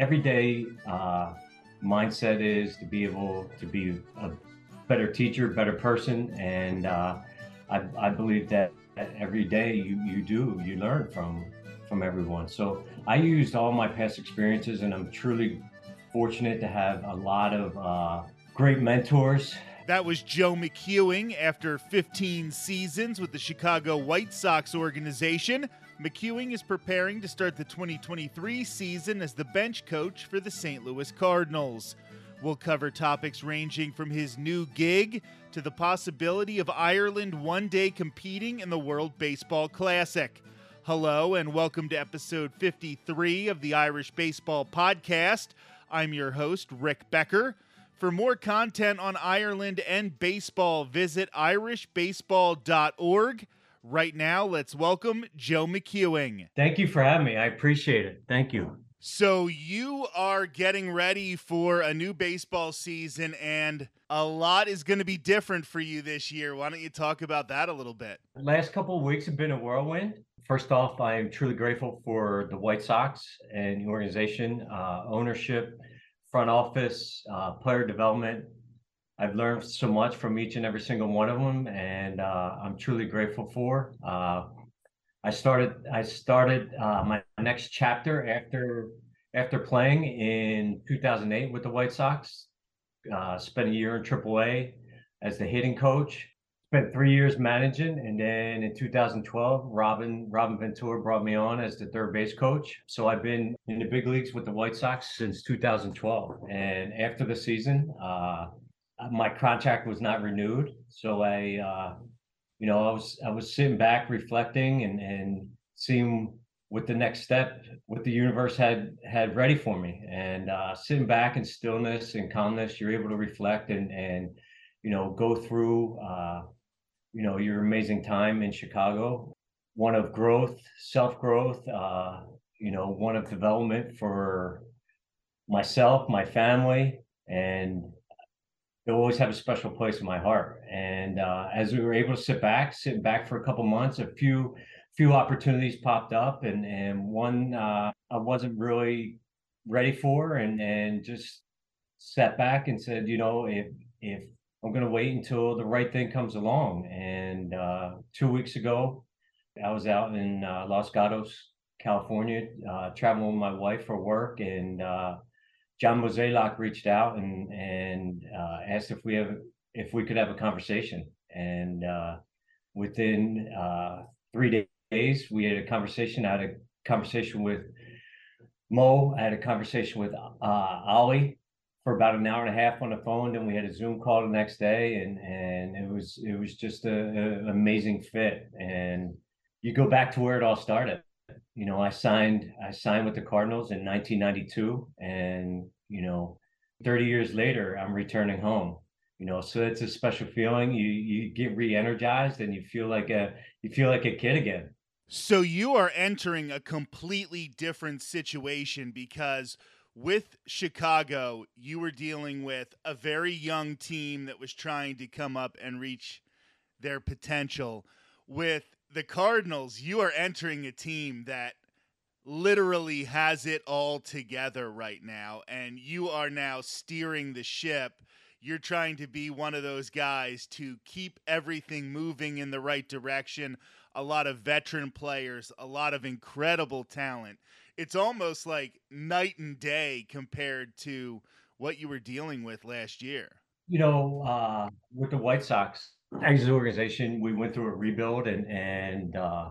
every day uh, mindset is to be able to be a better teacher, better person, and uh, I, I believe that every day you you do you learn from from everyone. So I used all my past experiences, and I'm truly fortunate to have a lot of uh, great mentors. That was Joe McEwing after 15 seasons with the Chicago White Sox organization. McEwing is preparing to start the 2023 season as the bench coach for the St. Louis Cardinals. We'll cover topics ranging from his new gig to the possibility of Ireland one day competing in the World Baseball Classic. Hello, and welcome to episode 53 of the Irish Baseball Podcast. I'm your host, Rick Becker. For more content on Ireland and baseball, visit irishbaseball.org. Right now, let's welcome Joe McEwing. Thank you for having me. I appreciate it. Thank you. So, you are getting ready for a new baseball season, and a lot is going to be different for you this year. Why don't you talk about that a little bit? Last couple of weeks have been a whirlwind. First off, I am truly grateful for the White Sox and the organization, uh, ownership, front office, uh, player development, I've learned so much from each and every single one of them, and uh, I'm truly grateful for. Uh, I started I started uh, my next chapter after after playing in 2008 with the White Sox. Uh, spent a year in AAA as the hitting coach. Spent three years managing, and then in 2012, Robin Robin Ventura brought me on as the third base coach. So I've been in the big leagues with the White Sox since 2012. And after the season, uh, my contract was not renewed. So I, uh, you know, I was I was sitting back, reflecting, and and seeing what the next step, what the universe had had ready for me, and uh, sitting back in stillness and calmness, you're able to reflect and and you know go through uh, you know your amazing time in Chicago, one of growth, self growth, uh, you know, one of development for myself, my family, and they'll always have a special place in my heart. And uh, as we were able to sit back, sit back for a couple months, a few few opportunities popped up, and and one uh, I wasn't really ready for, and and just sat back and said, you know, if if I'm going to wait until the right thing comes along. And uh, two weeks ago, I was out in uh, Los Gatos, California, uh, traveling with my wife for work, and uh, John Mozeliak reached out and and uh, asked if we have if we could have a conversation. And uh, within uh, three days, we had a conversation. I had a conversation with Mo. I had a conversation with uh, Ali for about an hour and a half on the phone. Then we had a Zoom call the next day, and and it was it was just an amazing fit. And you go back to where it all started you know, I signed I signed with the Cardinals in 1992, and you know, 30 years later, I'm returning home. You know, so it's a special feeling. You you get re-energized, and you feel like a you feel like a kid again. So you are entering a completely different situation because with Chicago, you were dealing with a very young team that was trying to come up and reach their potential. With the Cardinals, you are entering a team that literally has it all together right now, and you are now steering the ship. You're trying to be one of those guys to keep everything moving in the right direction. A lot of veteran players, a lot of incredible talent. It's almost like night and day compared to what you were dealing with last year. You know, uh, with the White Sox, as an organization, we went through a rebuild and and uh,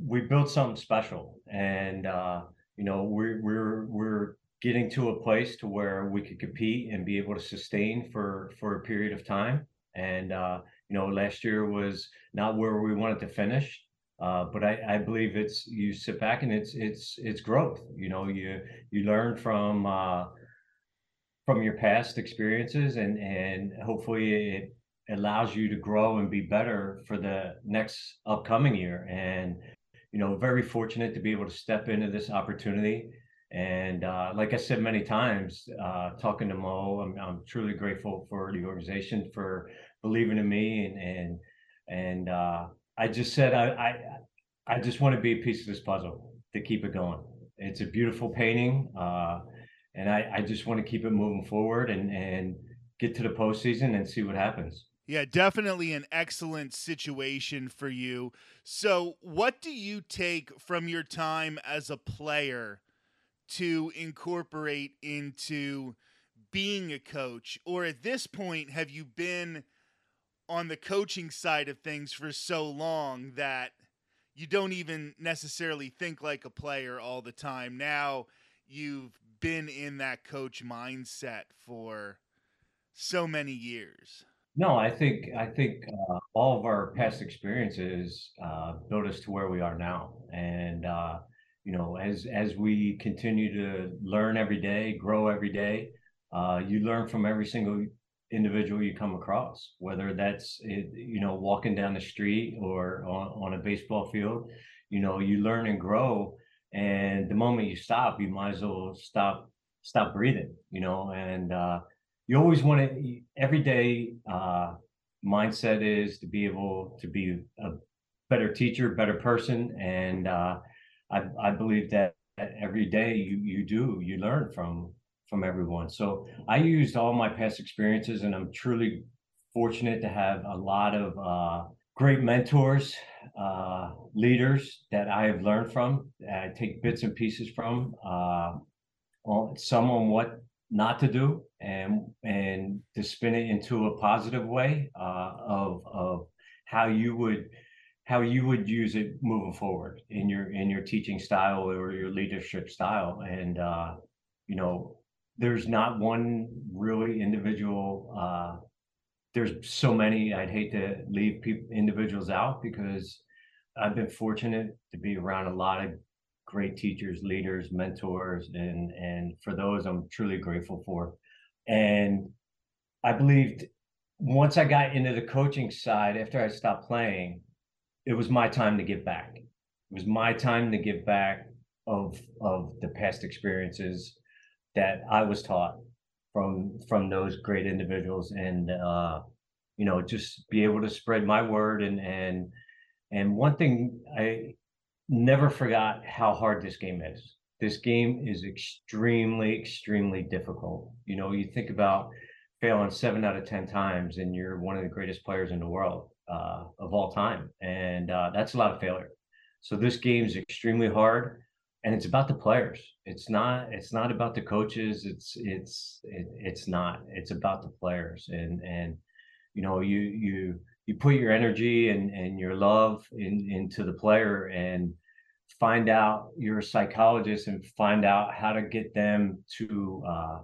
we built something special. And uh, you know, we're we're we're getting to a place to where we could compete and be able to sustain for for a period of time. And uh, you know, last year was not where we wanted to finish. Uh, but I, I believe it's you sit back and it's it's it's growth. You know, you you learn from uh, from your past experiences and and hopefully it allows you to grow and be better for the next upcoming year. And, you know, very fortunate to be able to step into this opportunity. And uh, like I said many times, uh, talking to Mo, I'm, I'm, truly grateful for the organization for believing in me. And and and uh, I just said I, I I just want to be a piece of this puzzle to keep it going. It's a beautiful painting. Uh, and I, I just want to keep it moving forward and and get to the postseason and see what happens. Yeah, definitely an excellent situation for you. So, what do you take from your time as a player to incorporate into being a coach? Or at this point, have you been on the coaching side of things for so long that you don't even necessarily think like a player all the time? Now you've been in that coach mindset for so many years. No, I think I think uh, all of our past experiences uh, built us to where we are now, and uh, you know, as as we continue to learn every day, grow every day, uh, you learn from every single individual you come across, whether that's you know walking down the street or on, on a baseball field. You know, you learn and grow, and the moment you stop, you might as well stop stop breathing. You know, and uh, you always want to every day uh, mindset is to be able to be a better teacher, better person, and uh, I, I believe that every day you you do you learn from from everyone. So I used all my past experiences, and I'm truly fortunate to have a lot of uh, great mentors, uh, leaders that I have learned from. I take bits and pieces from. Uh, some on what not to do and and to spin it into a positive way uh, of of how you would how you would use it moving forward in your in your teaching style or your leadership style. And uh, you know there's not one really individual uh, there's so many i'd hate to leave people individuals out because i've been fortunate to be around a lot of great teachers, leaders, mentors, and and for those I'm truly grateful for. And I believed once I got into the coaching side after I stopped playing, it was my time to give back. It was my time to give back of of the past experiences that I was taught from from those great individuals and uh you know just be able to spread my word and and and one thing I never forgot how hard this game is. This game is extremely, extremely difficult. You know, you think about failing seven out of 10 times and you're one of the greatest players in the world uh, of all time. And uh, that's a lot of failure. So this game is extremely hard and it's about the players. It's not, it's not about the coaches. It's, it's, it, it's not, it's about the players. And, and, you know, you, you, you put your energy and, and your love in, into the player and find out you're a psychologist and find out how to get them to uh,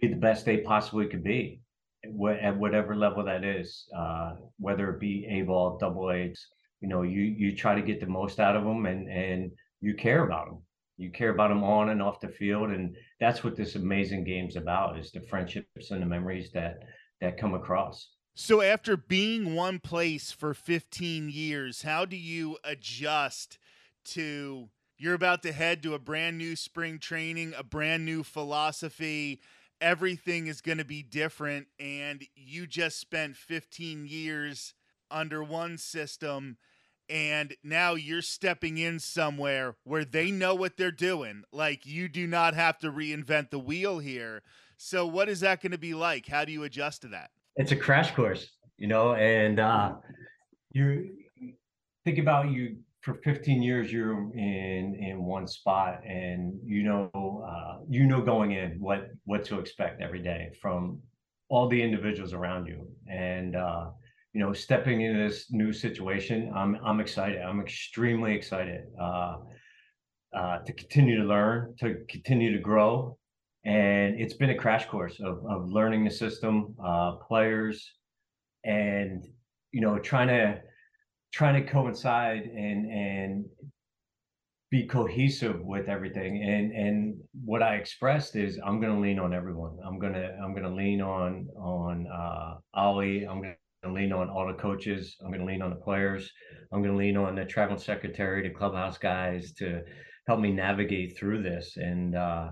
be the best they possibly could be at whatever level that is, uh, whether it be A ball, double A's, you know, you, you try to get the most out of them and, and you care about them. You care about them on and off the field. And that's what this amazing game's about is the friendships and the memories that, that come across. So, after being one place for 15 years, how do you adjust to you're about to head to a brand new spring training, a brand new philosophy? Everything is going to be different. And you just spent 15 years under one system. And now you're stepping in somewhere where they know what they're doing. Like you do not have to reinvent the wheel here. So, what is that going to be like? How do you adjust to that? It's a crash course, you know, and uh, you think about you for 15 years you're in in one spot and you know uh, you know going in what what to expect every day from all the individuals around you. And uh, you know stepping into this new situation i'm i'm excited. I'm extremely excited uh, uh, to continue to learn to continue to grow and it's been a crash course of, of learning the system uh, players and you know trying to trying to coincide and and be cohesive with everything. And and what i expressed is i'm going to lean on everyone. I'm going to i'm going to lean on on uh ollie. I'm going to lean on all the coaches. I'm going to lean on the players. I'm going to lean on the travel secretary the clubhouse guys to help me navigate through this. And uh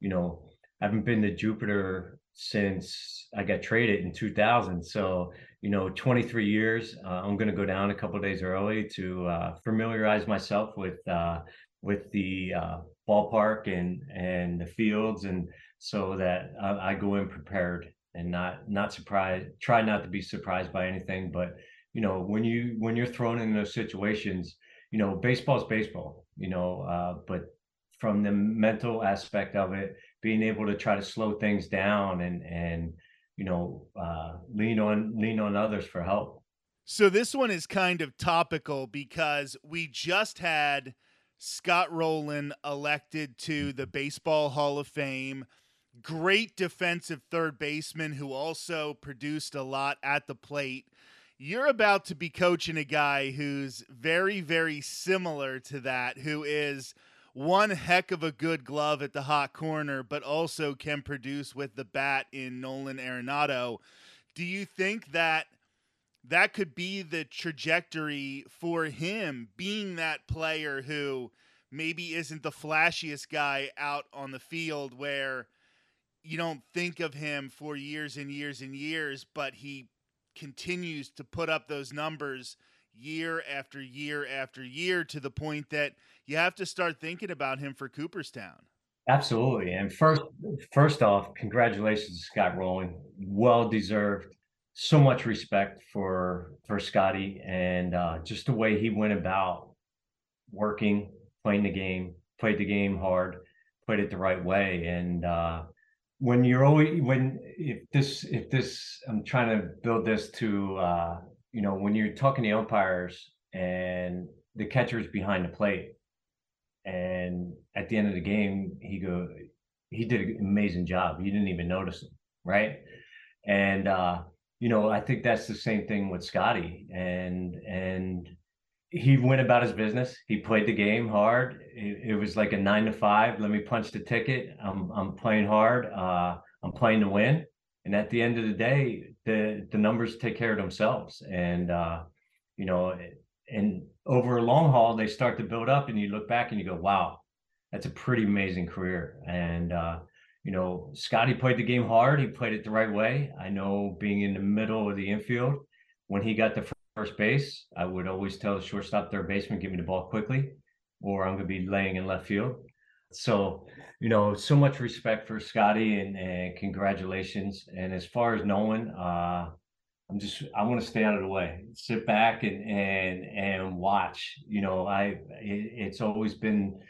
you know I haven't been to Jupiter since I got traded in 2000. So, you know, 23 years. Uh, I'm going to go down a couple days early to uh, familiarize myself with uh, with the uh, ballpark and and the fields and so that I, I go in prepared and not not surprised. Try not to be surprised by anything, but you know when you when you're thrown in those situations, you know baseball's baseball. You know, uh, but from the mental aspect of it, being able to try to slow things down and and you know uh, lean on lean on others for help. So this one is kind of topical because we just had Scott Rolen elected to the Baseball Hall of Fame. Great defensive third baseman who also produced a lot at the plate. You're about to be coaching a guy who's very, very similar to that, who is one heck of a good glove at the hot corner, but also can produce with the bat in Nolan Arenado. Do you think that that could be the trajectory for him, being that player who maybe isn't the flashiest guy out on the field where you don't think of him for years and years and years, but he continues to put up those numbers year after year after year to the point that you have to start thinking about him for Cooperstown. Absolutely. And first first off, congratulations Scott Rolen. Well deserved. So much respect for for Scotty and uh, just the way he went about working, playing the game, played the game hard, played it the right way. And uh, when you're always when if this if this I'm trying to build this to uh, you know when you're talking to umpires and the catcher's behind the plate and at the end of the game he go he did an amazing job. You didn't even notice him right? And uh you know i think that's the same thing with scotty. And and he went about his business. He played the game hard. It, it was like a nine to five. Let me punch the ticket. I'm i'm playing hard. Uh i'm playing to win. And at the end of the day the the numbers take care of themselves. And uh you know and over a long haul they start to build up and you look back and you go wow that's a pretty amazing career. And uh you know scotty played the game hard. He played it the right way. I know being in the middle of the infield when he got to first base i would always tell the shortstop third baseman give me the ball quickly or i'm going to be laying in left field. So you know so much respect for scotty and, and congratulations. And as far as nolan uh I'm just I want to stay out of the way, sit back and and and watch. You know, I it, it's always been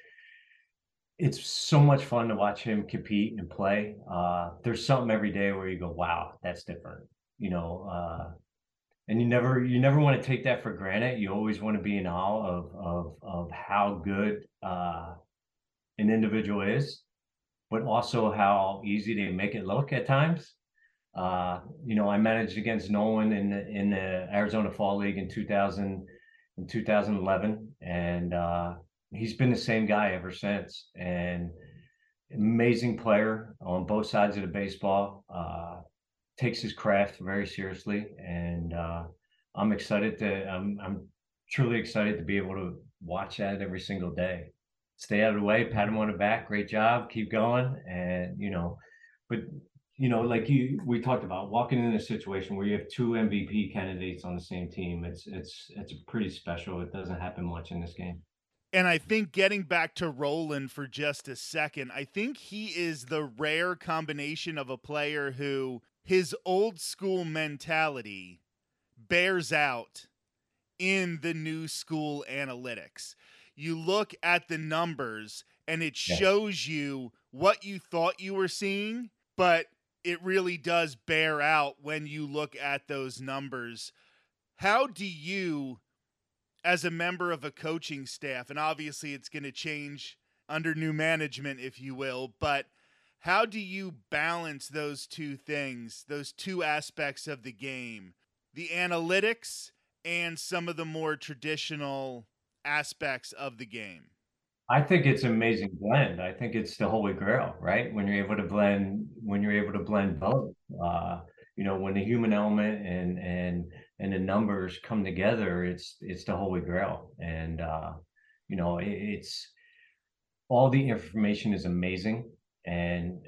it's so much fun to watch him compete and play. Uh, there's something every day where you go, wow, that's different. You know, uh, and you never you never want to take that for granted. You always want to be in awe of of of how good uh, an individual is, but also how easy they make it look at times. Uh, you know, I managed against Nolan in the, in the Arizona Fall League in 2000 in 2011, and uh, he's been the same guy ever since. And amazing player on both sides of the baseball. Uh, takes his craft very seriously, and uh, I'm excited to. I'm I'm truly excited to be able to watch that every single day. Stay out of the way, pat him on the back, great job, keep going, and you know, but you know, like you we talked about walking in a situation where you have two MVP candidates on the same team. It's it's it's pretty special. It doesn't happen much in this game. And I think getting back to Rolen for just a second, I think he is the rare combination of a player who his old school mentality bears out in the new school analytics. You look at the numbers and it shows you what you thought you were seeing, but it really does bear out when you look at those numbers. How do you, as a member of a coaching staff, and obviously it's going to change under new management, if you will, but how do you balance those two things, those two aspects of the game, the analytics and some of the more traditional aspects of the game? I think it's an amazing blend. I think it's the holy grail, right? When you're able to blend, when you're able to blend both, uh, you know, when the human element and and and the numbers come together, it's it's the holy grail. And uh, you know, it, it's all the information is amazing, and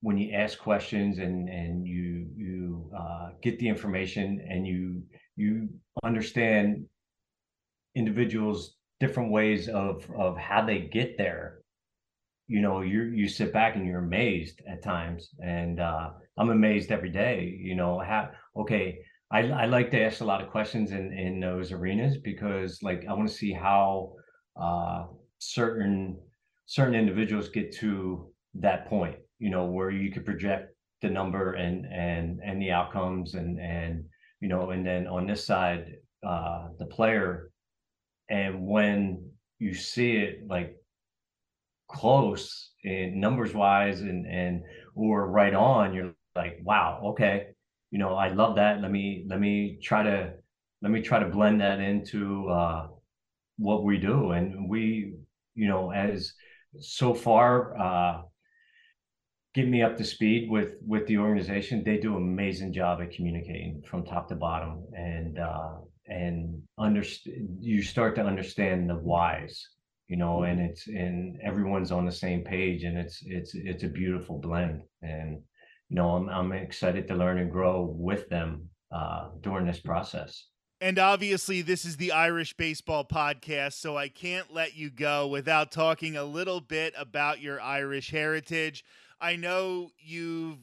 when you ask questions and and you you uh, get the information and you you understand individuals different ways of of how they get there you know, you you sit back and you're amazed at times, and uh, I'm amazed every day. You know, how okay. I, I like to ask a lot of questions in, in those arenas because like I want to see how uh, certain certain individuals get to that point, you know, where you could project the number and and and the outcomes and and you know, and then on this side, uh, the player, and when you see it like close in numbers wise and and or right on, you're like, wow, okay, you know, I love that. Let me let me try to let me try to blend that into uh, what we do, and we, you know, as so far uh, get me up to speed with with the organization. They do an amazing job at communicating from top to bottom, and uh, and understand. You start to understand the whys, you know, and it's and everyone's on the same page, and it's it's it's a beautiful blend. And you know, I'm I'm excited to learn and grow with them uh, during this process. And obviously, this is the Irish Baseball Podcast, so I can't let you go without talking a little bit about your Irish heritage. I know you've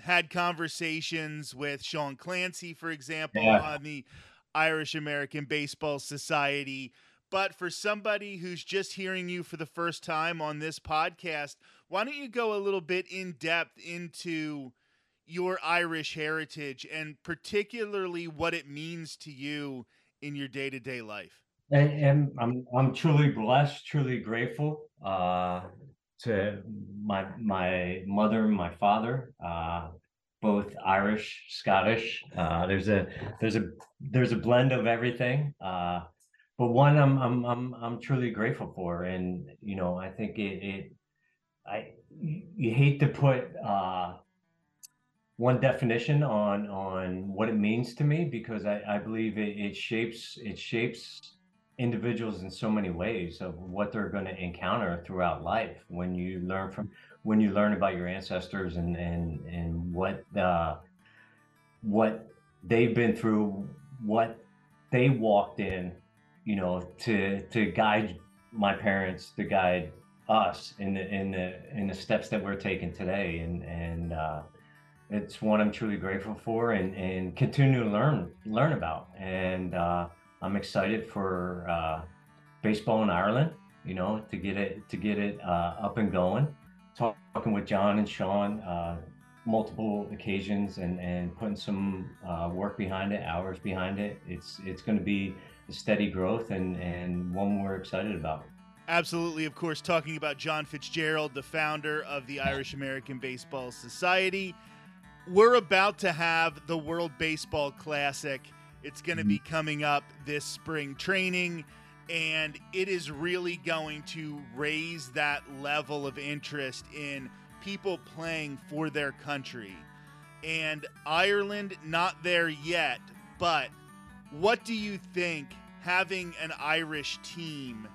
had conversations with Sean Clancy, for example, yeah. on the Irish American Baseball Society. But for somebody who's just hearing you for the first time on this podcast, why don't you go a little bit in depth into your Irish heritage and particularly what it means to you in your day to day life? And, I'm I'm truly blessed, truly grateful uh, to my my mother and my father, uh, both Irish, Scottish. Uh, there's a there's a there's a blend of everything. Uh, but one I'm I'm I'm I'm truly grateful for, and you know I think it, it I you hate to put uh, one definition on on what it means to me because I, I believe it, it shapes it shapes individuals in so many ways of what they're going to encounter throughout life when you learn from when you learn about your ancestors and and and what uh, what they've been through what they walked in you know to to guide my parents to guide us in the in the in the steps that we're taking today and and uh, it's one I'm truly grateful for and, and continue to learn learn about. And uh, I'm excited for uh, baseball in Ireland. You know, to get it to get it uh, up and going. Talking with John and Sean uh, multiple occasions and and putting some uh, work behind it, hours behind it. It's it's going to be a steady growth and and one we're excited about. Absolutely, of course, talking about John Fitzgerald, the founder of the Irish American Baseball Society we're about to have the World Baseball Classic. It's going to be mm-hmm. coming up this spring training, and it is really going to raise that level of interest in people playing for their country. And Ireland, not there yet, but what do you think having an Irish team?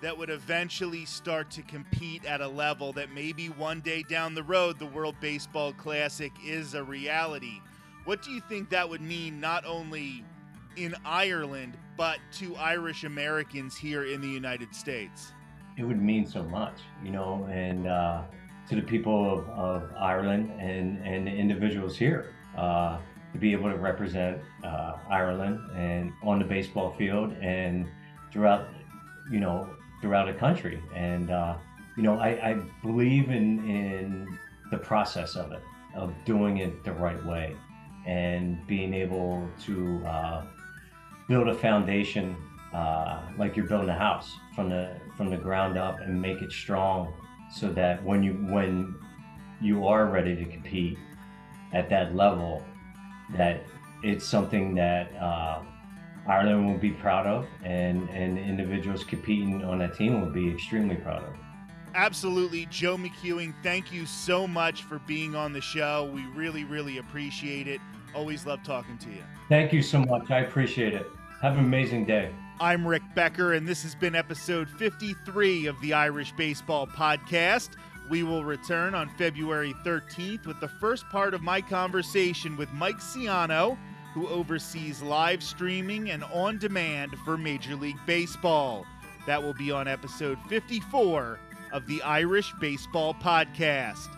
that would eventually start to compete at a level that maybe one day down the road the World Baseball Classic is a reality. What do you think that would mean not only in Ireland but to Irish Americans here in the United States? It would mean so much, you know, and uh, to the people of, of Ireland and, and individuals here. Uh, to be able to represent uh, Ireland and on the baseball field and throughout, you know, throughout the country. And uh, you know, I, I believe in in the process of it, of doing it the right way, and being able to uh, build a foundation uh, like you're building a house from the from the ground up and make it strong, so that when you when you are ready to compete at that level, that it's something that uh, Ireland will be proud of, and and individuals competing on that team will be extremely proud of. Absolutely, Joe McEwing. Thank you so much for being on the show. We really, really appreciate it. Always love talking to you. Thank you so much. I appreciate it. Have an amazing day. I'm Rick Becker, and this has been episode 53 of the Irish Baseball Podcast. We will return on February 13th with the first part of my conversation with Mike Ciano who oversees live streaming and on demand for Major League Baseball. That will be on episode 54 of the Irish Baseball Podcast.